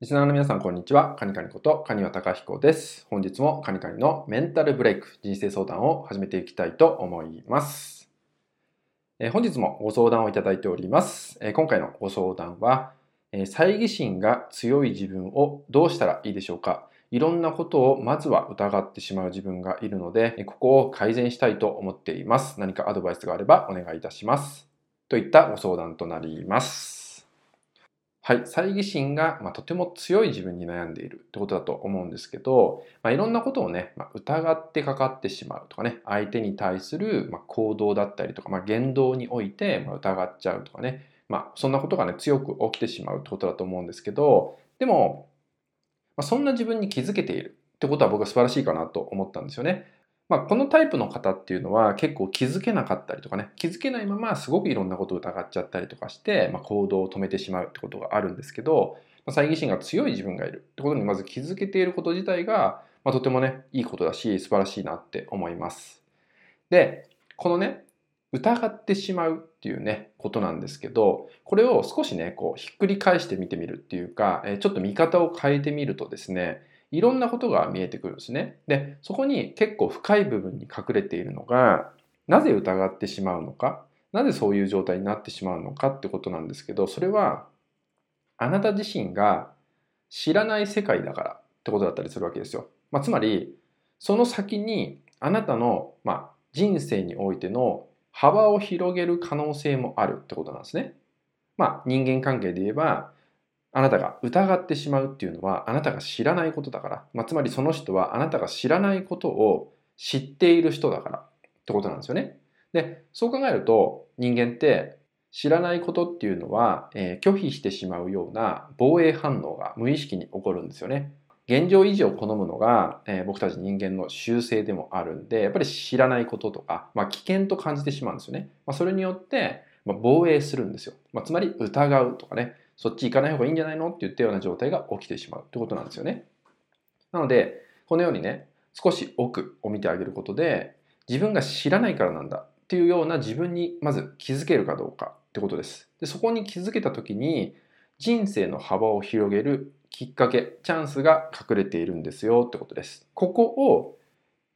リスナーの皆さん、こんにちは。カニカニこと、カニワタカヒコです。本日もカニカニのメンタルブレイク、人生相談を始めていきたいと思います。え、本日もご相談をいただいております。え、今回のご相談は、え、猜疑心が強い自分をどうしたらいいでしょうかいろんなことをまずは疑ってしまう自分がいるので、ここを改善したいと思っています。何かアドバイスがあればお願いいたします。といったご相談となります。はい、猜疑心が、ま、とても強い自分に悩んでいるってことだと思うんですけど、まあ、いろんなことをね、まあ、疑ってかかってしまうとかね、相手に対する、ま行動だったりとか、ま、言動において、ま疑っちゃうとかね、まあ、そんなことがね、強く起きてしまうってことだと思うんですけど、でも、まそんな自分に気づけているってことは僕は素晴らしいかなと思ったんですよね。まあ、このタイプの方っていうのは結構気づけなかったりとかね、気づけないまますごくいろんなことを疑っちゃったりとかして、まあ、行動を止めてしまうってことがあるんですけど、まあ、猜疑心が強い自分がいるってことにまず気づけていること自体が、まあ、とてもね、いいことだし、素晴らしいなって思います。で、このね、疑ってしまうっていうね、ことなんですけど、これを少しね、こう、ひっくり返して見てみるっていうか、ちょっと見方を変えてみるとですね、いろんなことが見えてくるんですね。で、そこに結構深い部分に隠れているのが、なぜ疑ってしまうのか、なぜそういう状態になってしまうのかってことなんですけど、それは、あなた自身が知らない世界だからってことだったりするわけですよ。まあ、つまり、その先にあなたの、まあ、人生においての幅を広げる可能性もあるってことなんですね。まあ、人間関係で言えば、あなたが疑ってしまうっていうのはあなたが知らないことだから、まあ、つまりその人はあなたが知らないことを知っている人だからってことなんですよね。で、そう考えると人間って知らないことっていうのは、えー、拒否してしまうような防衛反応が無意識に起こるんですよね。現状維持を好むのが、えー、僕たち人間の習性でもあるんで、やっぱり知らないこととか、まあ、危険と感じてしまうんですよね。まあ、それによって、まあ、防衛するんですよ。まあ、つまり疑うとかね、そっち行かない方がいいんじゃないのって言ったような状態が起きてしまうってことなんですよね。なので、このようにね、少し奥を見てあげることで、自分が知らないからなんだっていうような自分にまず気づけるかどうかってことです。でそこに気づけた時に、人生の幅を広げるきっかけ、チャンスが隠れているんですよってことです。ここを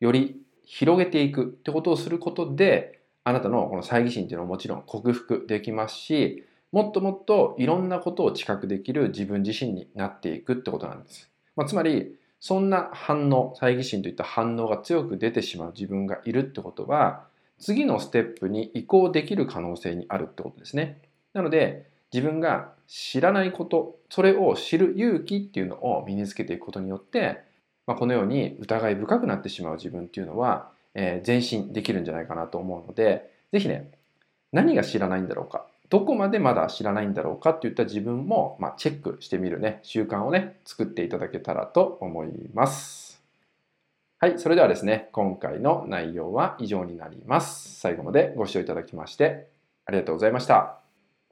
より広げていくってことをすることで、あなたのこの猜疑心っていうのはもちろん克服できますし、もっともっといろんなことを知覚できる自分自身になっていくってことなんです。まあ、つまり、そんな反応、猜疑心といった反応が強く出てしまう自分がいるってことは、次のステップに移行できる可能性にあるってことですね。なので、自分が知らないこと、それを知る勇気っていうのを身につけていくことによって、まあ、このように疑い深くなってしまう自分っていうのは、えー、前進できるんじゃないかなと思うので、ぜひね、何が知らないんだろうか。どこまでまだ知らないんだろうかっていった自分も、まあ、チェックしてみるね、習慣をね、作っていただけたらと思います。はい、それではですね、今回の内容は以上になります。最後までご視聴いただきましてありがとうございました。